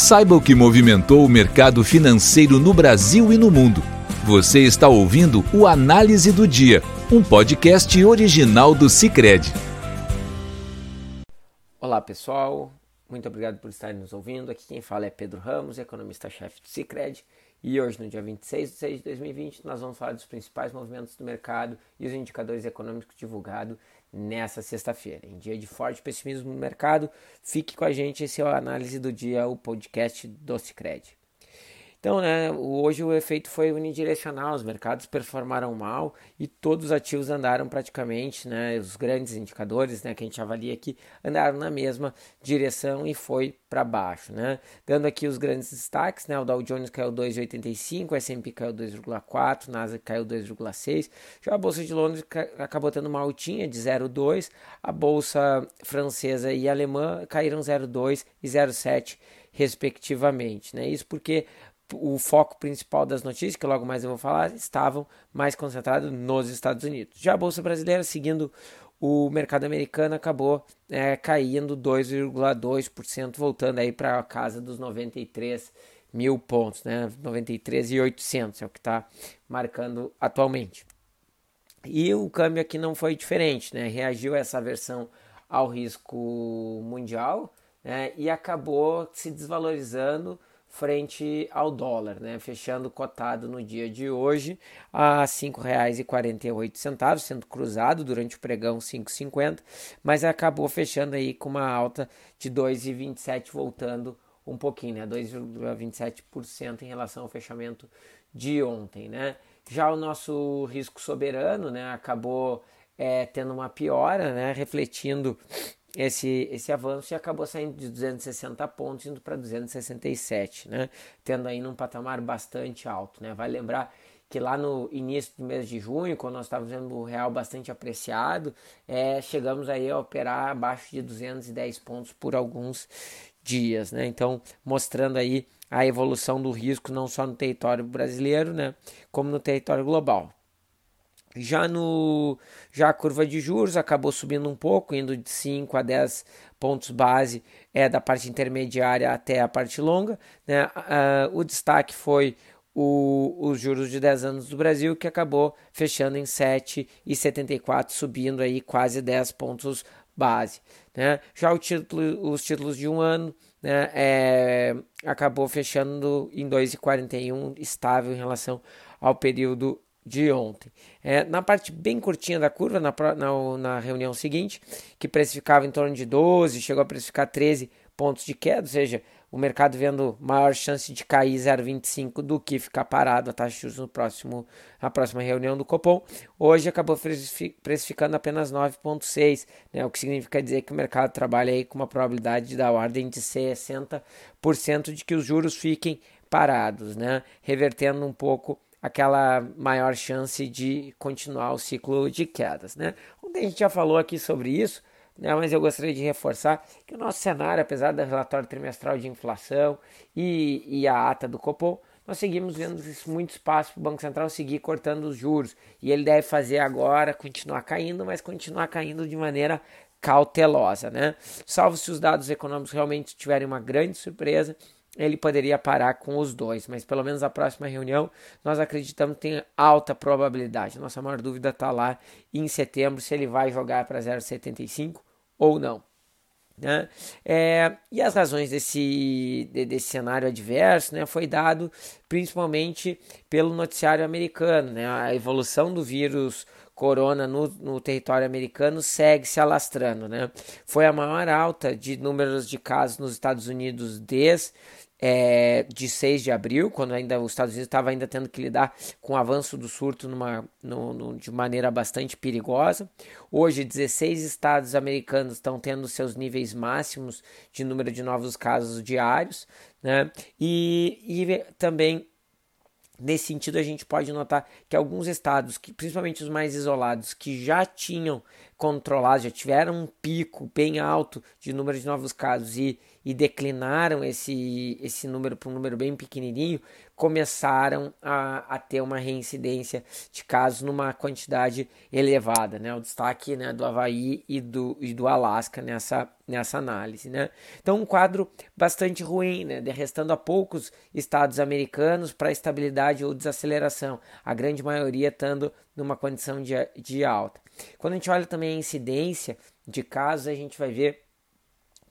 Saiba o que movimentou o mercado financeiro no Brasil e no mundo. Você está ouvindo o Análise do Dia, um podcast original do Cicred. Olá pessoal, muito obrigado por estarem nos ouvindo. Aqui quem fala é Pedro Ramos, economista-chefe do Cicred. E hoje, no dia 26 de 6 de 2020, nós vamos falar dos principais movimentos do mercado e os indicadores econômicos divulgados nessa sexta-feira. Em dia de forte pessimismo no mercado, fique com a gente, esse é o Análise do Dia, o podcast do Cicred. Então, né, hoje o efeito foi unidirecional, os mercados performaram mal e todos os ativos andaram praticamente, né, os grandes indicadores, né, que a gente avalia aqui, andaram na mesma direção e foi para baixo, né? Dando aqui os grandes destaques, né, o Dow Jones caiu 2,85, o S&P caiu 2,4, o Nasdaq caiu 2,6, já a bolsa de Londres acabou tendo uma altinha de 0,2, a bolsa francesa e alemã caíram 0,2 e 0,7 respectivamente, né? Isso porque o foco principal das notícias, que logo mais eu vou falar, estavam mais concentrados nos Estados Unidos. Já a Bolsa Brasileira, seguindo o mercado americano, acabou é, caindo 2,2%, voltando aí para a casa dos 93 mil pontos, né? 93,800 é o que está marcando atualmente. E o câmbio aqui não foi diferente, né? Reagiu essa versão ao risco mundial né? e acabou se desvalorizando frente ao dólar, né? fechando cotado no dia de hoje a R$ 5,48, sendo cruzado durante o pregão 5,50, mas acabou fechando aí com uma alta de 2,27, voltando um pouquinho, né? 2,27% em relação ao fechamento de ontem, né? Já o nosso risco soberano, né, acabou é, tendo uma piora, né, refletindo esse, esse avanço e acabou saindo de 260 pontos indo para 267, né? Tendo aí num patamar bastante alto, né? Vai lembrar que lá no início do mês de junho, quando nós estávamos vendo o real bastante apreciado, é, chegamos aí a operar abaixo de 210 pontos por alguns dias, né? Então, mostrando aí a evolução do risco não só no território brasileiro, né, como no território global. Já no já a curva de juros acabou subindo um pouco, indo de 5 a 10 pontos base é da parte intermediária até a parte longa. Né? Uh, o destaque foi o, os juros de 10 anos do Brasil, que acabou fechando em 7,74, subindo aí quase 10 pontos base. Né? Já título, os títulos de um ano né, é, acabou fechando em 2,41, estável em relação ao período de ontem. É, na parte bem curtinha da curva, na, na, na, reunião seguinte, que precificava em torno de 12, chegou a precificar 13 pontos de queda, ou seja, o mercado vendo maior chance de cair 0,25 do que ficar parado a taxa de juros no próximo, na próxima reunião do Copom. Hoje acabou precificando apenas 9,6, né, o que significa dizer que o mercado trabalha aí com uma probabilidade da ordem de 60% de que os juros fiquem parados, né, revertendo um pouco aquela maior chance de continuar o ciclo de quedas. Né? Ontem a gente já falou aqui sobre isso, né, mas eu gostaria de reforçar que o nosso cenário, apesar do relatório trimestral de inflação e, e a ata do Copom, nós seguimos vendo muito espaço para o Banco Central seguir cortando os juros. E ele deve fazer agora, continuar caindo, mas continuar caindo de maneira cautelosa. Né? Salvo se os dados econômicos realmente tiverem uma grande surpresa, ele poderia parar com os dois, mas pelo menos a próxima reunião nós acreditamos que tem alta probabilidade. Nossa maior dúvida está lá em setembro se ele vai jogar para 0,75 ou não. Né? É, e as razões desse, desse cenário adverso né, foi dado principalmente pelo noticiário americano. Né? A evolução do vírus corona no, no, território americano segue se alastrando. Né? Foi a maior alta de números de casos nos Estados Unidos desde é, de 6 de abril, quando ainda os Estados Unidos estavam ainda tendo que lidar com o avanço do surto numa, no, no, de maneira bastante perigosa. Hoje, 16 estados americanos estão tendo seus níveis máximos de número de novos casos diários, né? e, e também Nesse sentido, a gente pode notar que alguns estados, que, principalmente os mais isolados, que já tinham controlados, já tiveram um pico bem alto de número de novos casos e, e declinaram esse, esse número para um número bem pequenininho, começaram a, a ter uma reincidência de casos numa quantidade elevada. Né? O destaque né, do Havaí e do, e do Alasca nessa, nessa análise. Né? Então, um quadro bastante ruim, né? restando a poucos estados americanos para estabilidade ou desaceleração, a grande maioria estando numa condição de, de alta. Quando a gente olha também a incidência de casos, a gente vai ver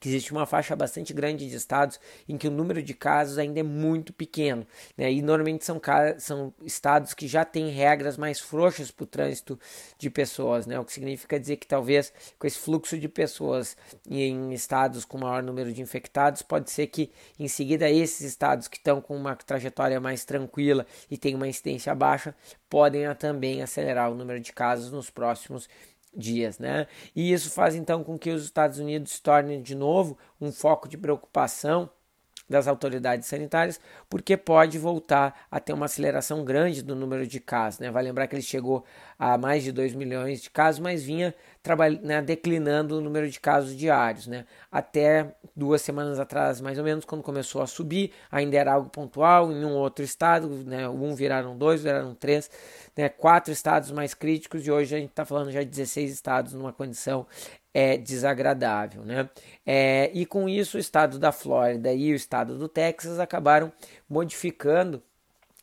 que existe uma faixa bastante grande de estados em que o número de casos ainda é muito pequeno, né? e normalmente são, são estados que já têm regras mais frouxas para o trânsito de pessoas, né? o que significa dizer que talvez com esse fluxo de pessoas em estados com maior número de infectados, pode ser que em seguida esses estados que estão com uma trajetória mais tranquila e têm uma incidência baixa, podem também acelerar o número de casos nos próximos dias, né? E isso faz então com que os Estados Unidos se tornem de novo um foco de preocupação das autoridades sanitárias, porque pode voltar a ter uma aceleração grande do número de casos. Né? Vai lembrar que ele chegou a mais de 2 milhões de casos, mas vinha né, declinando o número de casos diários. Né? Até duas semanas atrás, mais ou menos, quando começou a subir, ainda era algo pontual em um outro estado, né? um viraram dois, viraram três, né? quatro estados mais críticos, e hoje a gente está falando já de 16 estados numa condição é desagradável, né? É, e com isso o estado da Flórida e o estado do Texas acabaram modificando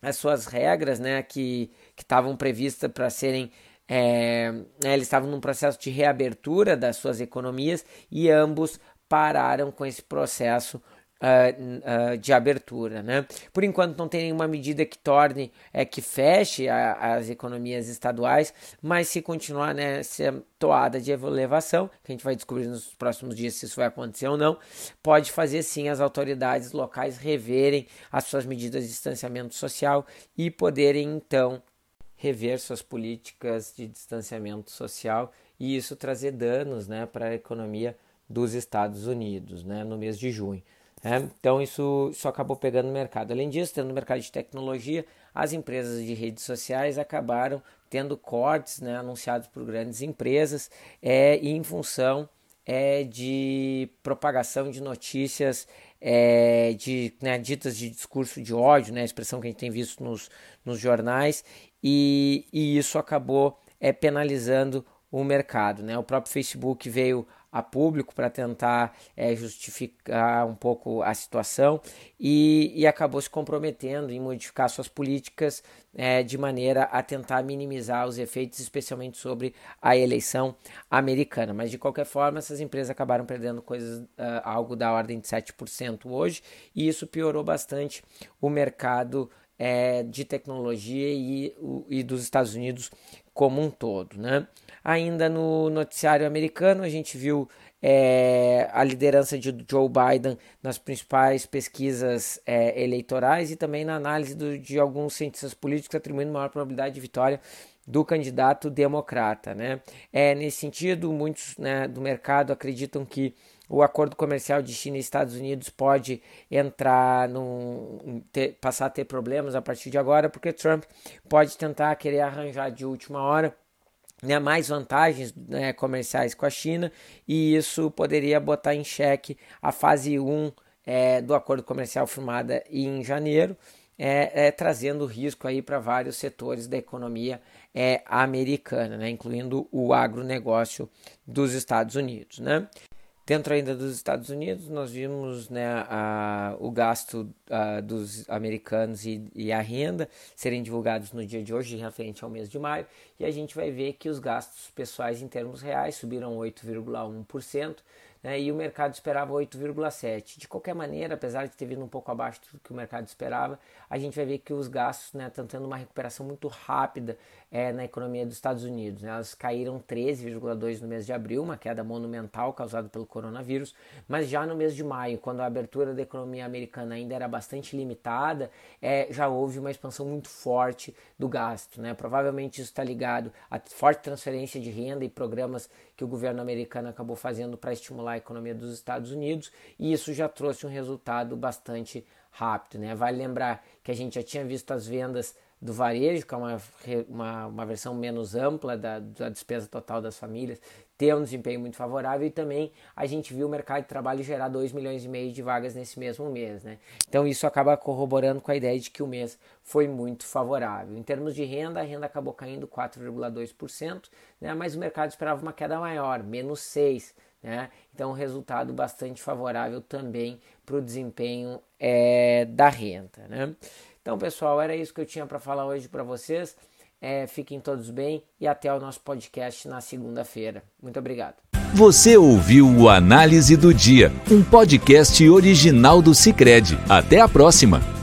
as suas regras, né? Que estavam previstas para serem é, né, eles estavam num processo de reabertura das suas economias e ambos pararam com esse processo uh, uh, de abertura. Né? Por enquanto não tem nenhuma medida que torne, é, que feche a, as economias estaduais, mas se continuar nessa toada de elevação, que a gente vai descobrir nos próximos dias se isso vai acontecer ou não, pode fazer sim as autoridades locais reverem as suas medidas de distanciamento social e poderem então rever suas políticas de distanciamento social e isso trazer danos né, para a economia dos Estados Unidos né, no mês de junho. É, então isso, isso acabou pegando no mercado. Além disso, tendo no mercado de tecnologia, as empresas de redes sociais acabaram tendo cortes né, anunciados por grandes empresas é, em função é, de propagação de notícias é, de, né, ditas de discurso de ódio, né, a expressão que a gente tem visto nos, nos jornais, e, e isso acabou é, penalizando o mercado. Né? O próprio Facebook veio a público para tentar é, justificar um pouco a situação e, e, acabou se comprometendo em modificar suas políticas é, de maneira a tentar minimizar os efeitos, especialmente sobre a eleição americana. Mas de qualquer forma, essas empresas acabaram perdendo coisas, uh, algo da ordem de 7% hoje, e isso piorou bastante o mercado é, de tecnologia e, o, e dos Estados Unidos como um todo. Né? Ainda no noticiário americano, a gente viu é, a liderança de Joe Biden nas principais pesquisas é, eleitorais e também na análise do, de alguns cientistas políticos atribuindo maior probabilidade de vitória do candidato democrata. Né? É, nesse sentido, muitos né, do mercado acreditam que o acordo comercial de China e Estados Unidos pode entrar num, ter, passar a ter problemas a partir de agora, porque Trump pode tentar querer arranjar de última hora né, mais vantagens né, comerciais com a China e isso poderia botar em xeque a fase 1 é, do acordo comercial firmada em janeiro, é, é, trazendo risco aí para vários setores da economia é, americana, né, incluindo o agronegócio dos Estados Unidos. Né? Dentro ainda dos Estados Unidos, nós vimos né, a, o gasto a, dos americanos e, e, a renda serem divulgados no dia de hoje, referente ao mês de maio, e a gente vai ver que os gastos pessoais em termos reais subiram 8,1%, né, e o mercado esperava 8,7%. De qualquer maneira, apesar de ter vindo um pouco abaixo do que o mercado esperava, a gente vai ver que os gastos né, estão tendo uma recuperação muito rápida é, na economia dos Estados Unidos. Né? Elas caíram 13,2% no mês de abril, uma queda monumental causada pelo coronavírus, mas já no mês de maio, quando a abertura da economia americana ainda era bastante limitada, é, já houve uma expansão muito forte do gasto. Né? Provavelmente isso está ligado à forte transferência de renda e programas que o governo americano acabou fazendo para a economia dos Estados Unidos, e isso já trouxe um resultado bastante rápido. Né? Vale lembrar que a gente já tinha visto as vendas do varejo, que é uma, uma, uma versão menos ampla da, da despesa total das famílias, ter um desempenho muito favorável e também a gente viu o mercado de trabalho gerar 2 milhões e meio de vagas nesse mesmo mês, né? Então isso acaba corroborando com a ideia de que o mês foi muito favorável. Em termos de renda, a renda acabou caindo 4,2%, né? Mas o mercado esperava uma queda maior, menos 6, né? Então, um resultado bastante favorável também para o desempenho é, da renda. Né? Então, pessoal, era isso que eu tinha para falar hoje para vocês. É, fiquem todos bem e até o nosso podcast na segunda-feira. Muito obrigado. Você ouviu o Análise do Dia, um podcast original do Cicred. Até a próxima!